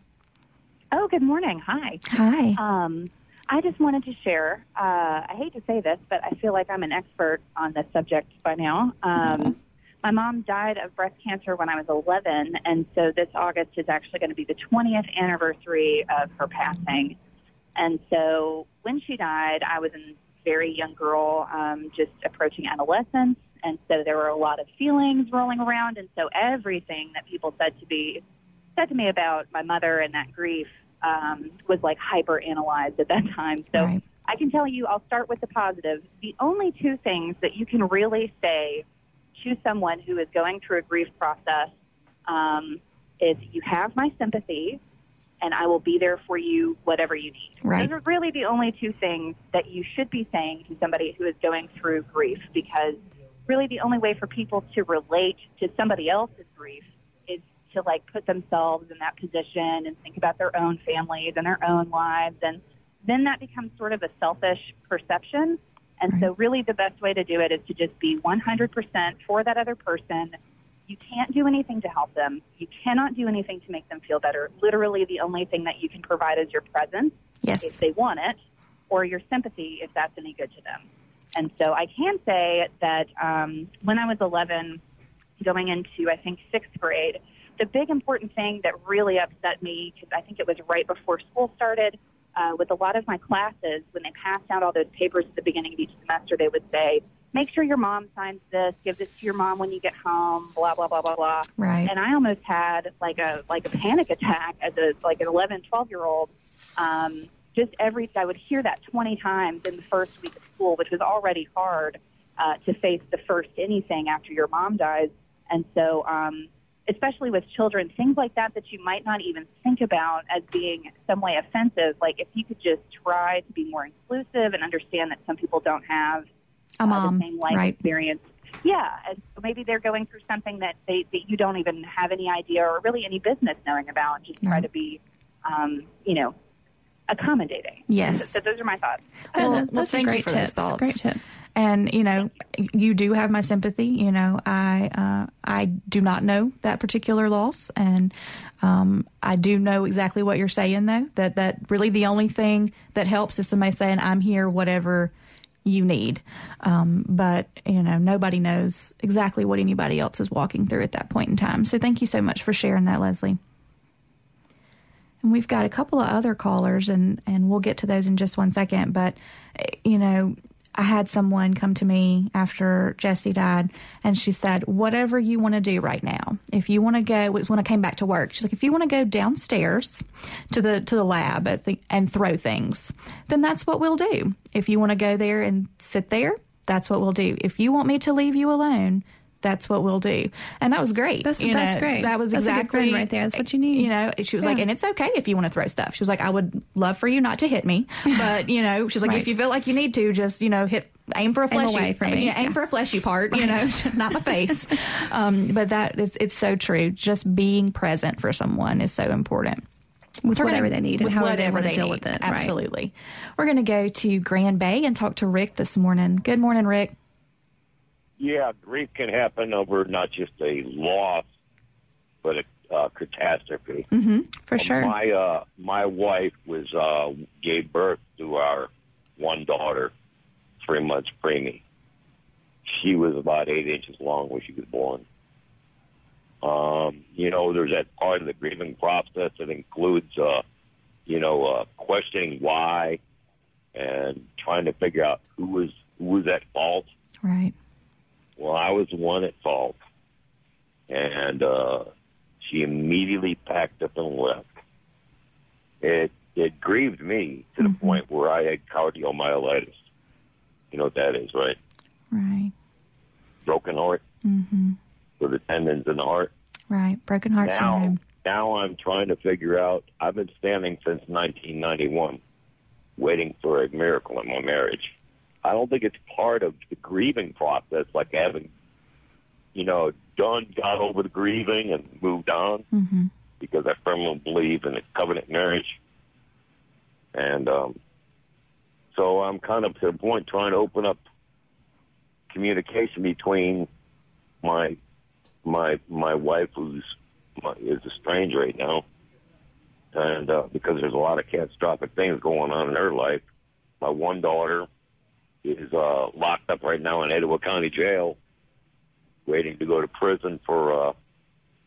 Oh, good morning. Hi. Hi. Um, I just wanted to share. Uh, I hate to say this, but I feel like I'm an expert on this subject by now. Um, my mom died of breast cancer when I was 11, and so this August is actually going to be the 20th anniversary of her passing. And so when she died, I was a very young girl, um, just approaching adolescence, and so there were a lot of feelings rolling around, and so everything that people said to be said to me about my mother and that grief um, was like hyper analyzed at that time. So Right. I can tell you, I'll start with the positive. The only two things that you can really say to someone who is going through a grief process um, is you have my sympathy and I will be there for you, whatever you need. Right. Those are really the only two things that you should be saying to somebody who is going through grief because really the only way for people to relate to somebody else's grief to like put themselves in that position and think about their own families and their own lives. And then that becomes sort of a selfish perception. And so really the best way to do it is to just be 100% for that other person. You can't do anything to help them. You cannot do anything to make them feel better. Literally the only thing that you can provide is your presence Yes. if they want it or your sympathy if that's any good to them. And so I can say that um, when I was 11, going into, I think, sixth grade, the big important thing that really upset me, because I think it was right before school started, uh, with a lot of my classes, when they passed out all those papers at the beginning of each semester, they would say, make sure your mom signs this, give this to your mom when you get home, blah, blah, blah, blah, blah. Right. And I almost had like a, like a panic attack as a, like an 11, 12 year old. Um, just every, I would hear that 20 times in the first week of school, which was already hard uh, to face the first anything after your mom dies. And so, um, especially with children, things like that that you might not even think about as being some way offensive. Like if you could just try to be more inclusive and understand that some people don't have A uh, the same life right. experience. Yeah, and maybe they're going through something that they that you don't even have any idea or really any business knowing about. And just try to be, um, you know, accommodating. Yes. So, so those are my thoughts. Well, well, that's a thank you great for tip. those That's a thoughts. great tip. And you know, you do have my sympathy. You know, I uh, I do not know that particular loss, and um, I do know exactly what you're saying. Though that that really the only thing that helps is somebody saying, "I'm here, whatever." You need, um, but you know nobody knows exactly what anybody else is walking through at that point in time. So thank you so much for sharing that, Leslie. And we've got a couple of other callers, and, and we'll get to those in just one second. But, you know, I had someone come to me after Jesse died, and she said, Whatever you want to do right now, if you want to go, when I came back to work, she's like, If you want to go downstairs to the to the lab the, and throw things, then that's what we'll do. If you want to go there and sit there, that's what we'll do. If you want me to leave you alone, that's what we'll do. And that was great. That's- You that's know, great. That was That's exactly right there. That's what you need. You know, she was like, and it's okay if you want to throw stuff. She was like, I would love for you not to hit me, but you know, she's like, Right. if you feel like you need to, just you know, hit aim for a fleshy, me. yeah, aim Yeah. for a fleshy part, you know, not my face. um, but that is it's so true. Just being present for someone is so important. With We're gonna- whatever they need and however they whatever wanna they deal need. with it, right. Absolutely. We're going to go to Grand Bay and talk to Rick this morning. Good morning, Rick. Yeah, grief can happen over not just a loss, but a uh, catastrophe. Mm-hmm. For Uh, sure. My uh, my wife was uh, gave birth to our one daughter, three months preemie. She was about eight inches long when she was born. Um, you know, there's that part of the grieving process that includes, uh, you know, uh, questioning why and trying to figure out who was who was at fault. Right. Well, I was the one at fault, and uh, she immediately packed up and left. It it grieved me to the point where I had cardiomyelitis. You know what that is, right? Right. Broken heart Mm-hmm. with the tendons in the heart. Right. Broken heart now, syndrome. now I'm trying to figure out. I've been standing since 1991, waiting for a miracle in my marriage. I don't think it's part of the grieving process, like having, you know, done, got over the grieving and moved on, Mm-hmm. because I firmly believe in a covenant marriage. And um, so I'm kind of to the point trying to open up communication between my my my wife, who's my, is estranged right now, and uh, because there's a lot of catastrophic things going on in her life. My one daughter is uh, locked up right now in Etowah County Jail, waiting to go to prison for uh,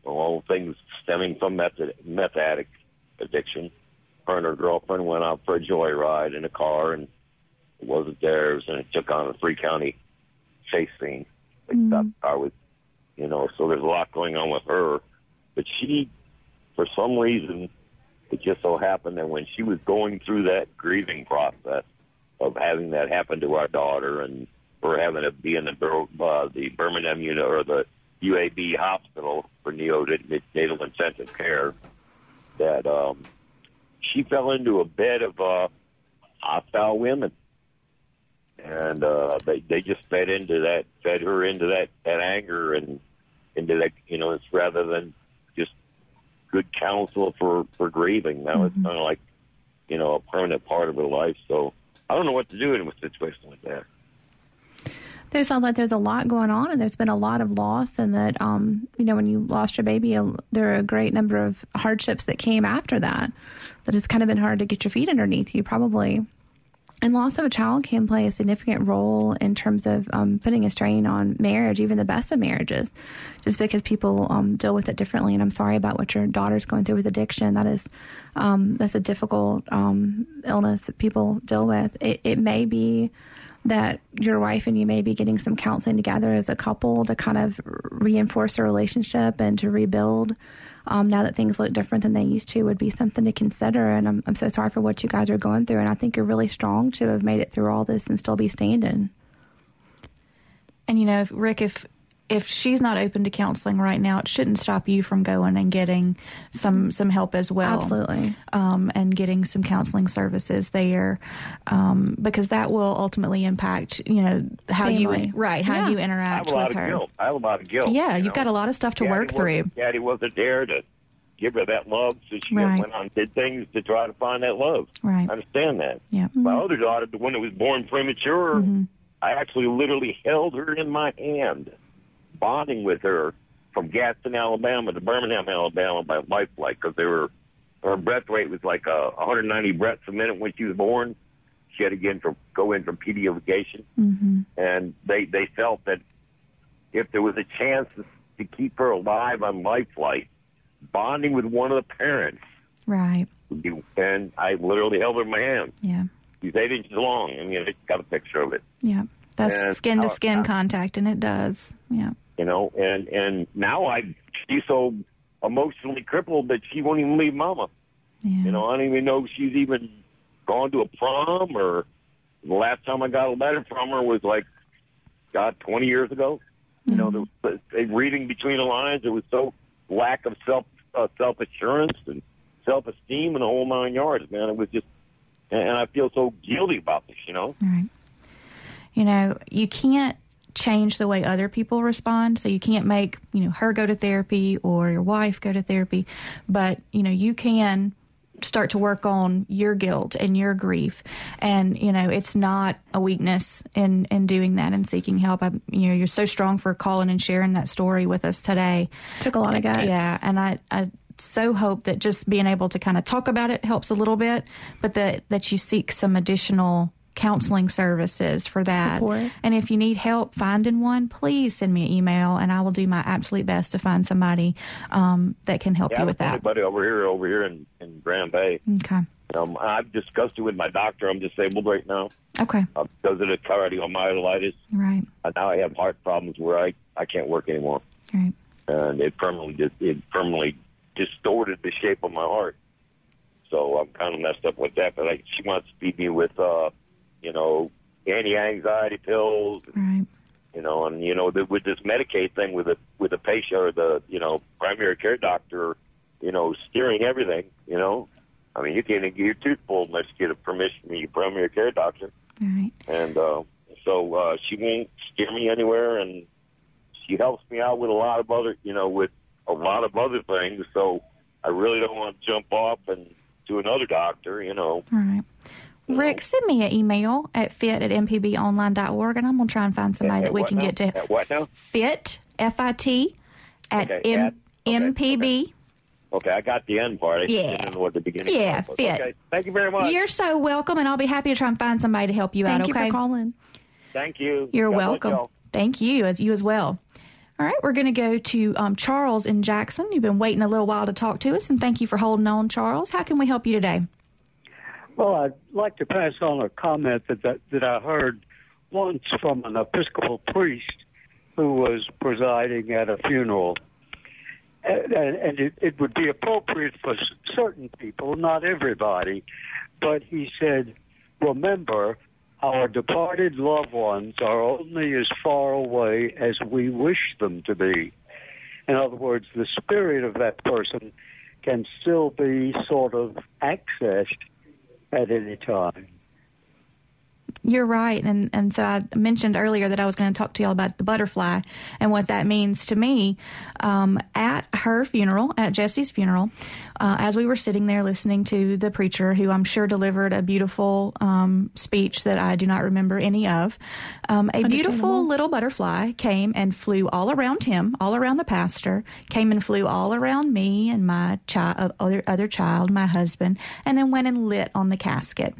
all things stemming from meth, meth addict addiction. Her and her girlfriend went out for a joyride in a car, and it wasn't theirs, and it took on a three county chase scene. Mm-hmm. stopped the car with, you know, so there's a lot going on with her. But she, for some reason, it just so happened that when she was going through that grieving process of having that happen to our daughter and her having to be in the uh, the Birmingham unit or the UAB hospital for neonatal intensive care, that um, she fell into a bed of uh, hostile women, and uh, they they just fed into that, fed her into that that anger and into that, you know, it's rather than just good counsel for for grieving. Now it's kind of like, you know, a permanent part of her life. So I don't know what to do in a situation like that. There sounds like there's a lot going on, and there's been a lot of loss, and that um, you know when you lost your baby, there are a great number of hardships that came after that. That it's kind of been hard to get your feet underneath you, probably. And loss of a child can play a significant role in terms of um, putting a strain on marriage, even the best of marriages, just because people um, deal with it differently. And I'm sorry about what your daughter's going through with addiction. That is, um, that's a difficult um, illness that people deal with. It, it may be that your wife and you may be getting some counseling together as a couple to kind of reinforce a relationship and to rebuild um, now that things look different than they used to would be something to consider. And I'm, I'm so sorry for what you guys are going through. And I think you're really strong to have made it through all this and still be standing. And you know, Rick, if if she's not open to counseling right now, it shouldn't stop you from going and getting some some help as well. Absolutely. um, and getting some counseling services there, um, because that will ultimately impact you know how Family. you right how Yeah. you I have interact a lot with of her. guilt. I have a lot of guilt. Yeah, you you've know? got a lot of stuff to Daddy work through. Daddy wasn't there to give her that love, so she Right. went on and did things to try to find that love. Right. I understand that. Yeah. My other daughter, the one that was born premature, Mm-hmm. I actually literally held her in my hand, bonding with her from Gadsden, Alabama to Birmingham, Alabama by life flight because they were her breath rate was like uh, 190 breaths a minute when she was born. She had to get in for, go in for pediatrication Mm-hmm. and they they felt that if there was a chance to, to keep her alive on life flight, bonding with one of the parents, Right. and I literally held her in my hand. Yeah. She's eight inches long, and you know, got a picture of it. Yeah. That's And skin to skin contact, and it does. Yeah. You know, and and now I she's so emotionally crippled that she won't even leave Mama. Yeah. You know, I don't even know if she's even gone to a prom or the last time I got a letter from her was like, God, 20 years ago. You know, there was, uh, reading between the lines, it was so lack of self uh, self assurance and self esteem and the whole nine yards, man. It was just, and, and I feel so guilty about this. You know, Right. You know, you can't change the way other people respond. So you can't make, you know, her go to therapy or your wife go to therapy. But, you know, you can start to work on your guilt and your grief. And, you know, it's not a weakness in, in doing that and seeking help. I, you know, you're so strong for calling and sharing that story with us today. Took a lot of guts. Yeah. And I, I so hope that just being able to kind of talk about it helps a little bit, but that, that you seek some additional counseling services for that. Support. And if you need help finding one, please send me an email and I will do my absolute best to find somebody um, that can help yeah, you with that. anybody over here, over here in, in Grand Bay. Okay. Um, I've discussed it with my doctor. I'm disabled right now Okay. uh, because of the cardiomyelitis. Right. Uh, now I have heart problems where I I can't work anymore. Right. and it permanently it permanently distorted the shape of my heart. So I'm kind of messed up with that. But like, she wants to feed me with, uh, you know, anti-anxiety pills, Right. you know, and you know, the, with this Medicaid thing with the with the patient or the you know primary care doctor, you know, steering everything. You know, I mean, you can't even get your tooth pulled unless you get a permission from your primary care doctor Right. and uh, so uh, she won't steer me anywhere, and she helps me out with a lot of other, you know, with a lot of other things. So I really don't want to jump off and to another doctor, you know. All right. Rick, send me an email at fit at mpbonline.org and I'm going to try and find somebody At that we can now? get to At what now? fit, F I T, at Okay, M- at- okay, mpb Okay, I got the end part. I Yeah. didn't know what the beginning Yeah, part was. fit. Okay, thank you very much. You're so welcome, and I'll be happy to try and find somebody to help you Thank out. you for Okay, calling. Thank you. You're God welcome. y'all. Thank you, as you as well. All right, we're going to go to um, Charles in Jackson. You've been waiting a little while to talk to us, and thank you for holding on, Charles. How can we help you today? Well, I'd like to pass on a comment that, that, that I heard once from an Episcopal priest who was presiding at a funeral. And, and it, it would be appropriate for certain people, not everybody. But he said, remember, our departed loved ones are only as far away as we wish them to be. In other words, the spirit of that person can still be sort of accessed at any time. You're right, and and so I mentioned earlier that I was going to talk to y'all about the butterfly and what that means to me. Um, at her funeral, at Jesse's funeral, uh, as we were sitting there listening to the preacher, who I'm sure delivered a beautiful um, speech that I do not remember any of, um, a beautiful little butterfly came and flew all around him, all around the pastor, came and flew all around me and my child, other other child, my husband, and then went and lit on the casket.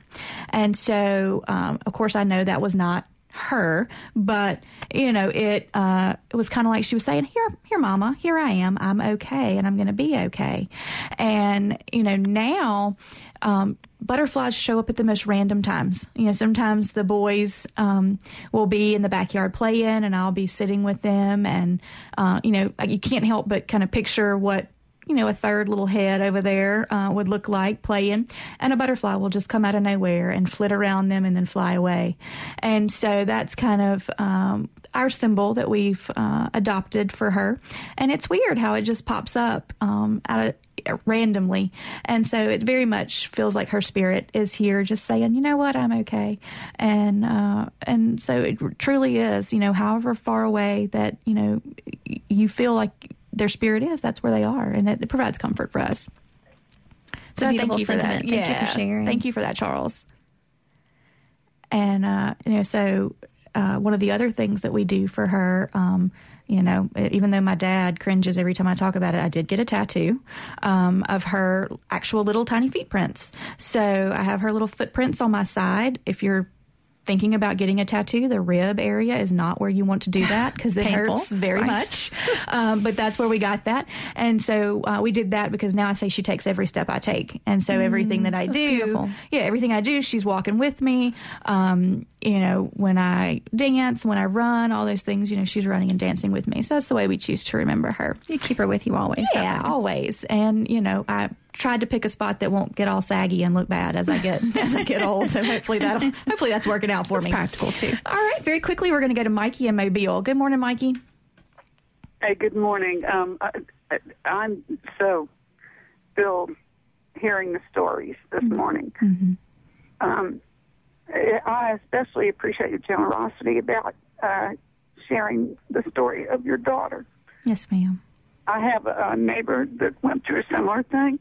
And so, um, of course, I know that was not her, but you know, it uh, it was kind of like she was saying, "Here, here, Mama, here I am. I'm okay, and I'm going to be okay." And you know, now. Um, butterflies show up at the most random times. You know, sometimes the boys um, will be in the backyard playing, and I'll be sitting with them, and uh, you know, you can't help but kind of picture what you know a third little head over there uh, would look like playing, and a butterfly will just come out of nowhere and flit around them and then fly away, and so that's kind of. Um, our symbol that we've uh, adopted for her, and it's weird how it just pops up um, out of randomly. And so it very much feels like her spirit is here just saying, you know what, I'm okay. And, uh, and so it truly is, you know, however far away that, you know, you feel like their spirit is, that's where they are. And it, it provides comfort for us. So thank you for that. Thank you for sharing. Thank you for that, Charles. And, uh, you know, so uh, one of the other things that we do for her, um, you know, even though my dad cringes every time I talk about it, I did get a tattoo um, of her actual little tiny feet prints. So I have her little footprints on my side. If you're thinking about getting a tattoo, the rib area is not where you want to do that because it hurts very Right. much. Um, but that's where we got that. And so uh, we did that because now I say she takes every step I take. And so everything that I do, beautiful. yeah, everything I do, she's walking with me. Um, you know, when I dance, when I run, all those things, you know, she's running and dancing with me. So that's the way we choose to remember her. You keep her with you always. Yeah, always. And you know, I tried to pick a spot that won't get all saggy and look bad as I get as I get old. So hopefully that hopefully that's working out for It's me. practical too. All right, very quickly we're going to go to Mikey and Mobile. Good morning, Mikey. Hey, good morning. Um, I, I, I'm so filled hearing the stories this morning. Um, I especially appreciate your generosity about uh, sharing the story of your daughter. Yes, ma'am. I have a neighbor that went through a similar thing,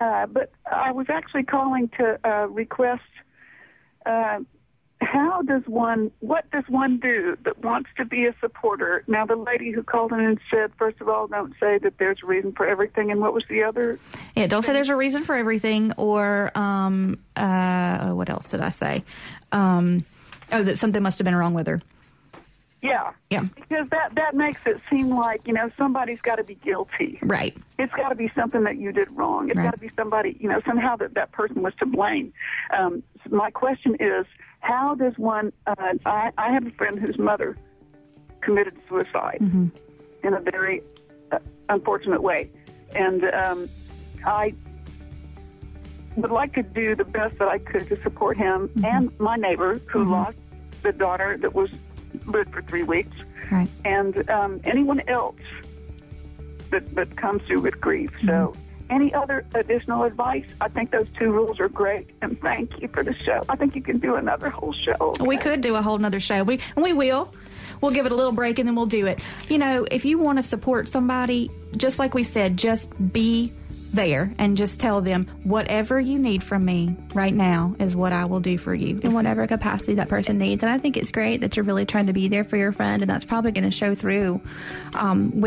uh, but I was actually calling to uh, request uh, how does one, what does one do that wants to be a supporter? Now, the lady who called in and said, first of all, don't say that there's a reason for everything. And what was the other? Yeah, don't say there's a reason for everything, or um, uh, what else did I say? Um, oh, that something must have been wrong with her. Yeah. Yeah. Because that, that makes it seem like, you know, somebody's got to be guilty. Right. It's got to be something that you did wrong. It's Right. got to be somebody, you know, somehow that that person was to blame. Um, so my question is, how does one? Uh, I, I have a friend whose mother committed suicide Mm-hmm. in a very uh, unfortunate way, and um, I would like to do the best that I could to support him and my neighbor who lost the daughter that was lived for three weeks, Right. and um, anyone else that that comes through with grief. So. Any other additional advice? I think those two rules are great, and thank you for the show. I think you can do another whole show. We could do a whole nother show. We and we will. We'll give it a little break and then we'll do it. You know, if you want to support somebody, just like we said, just be there and just tell them whatever you need from me right now is what I will do for you. in whatever capacity that person needs. And I think it's great that you're really trying to be there for your friend, and that's probably going to show through um,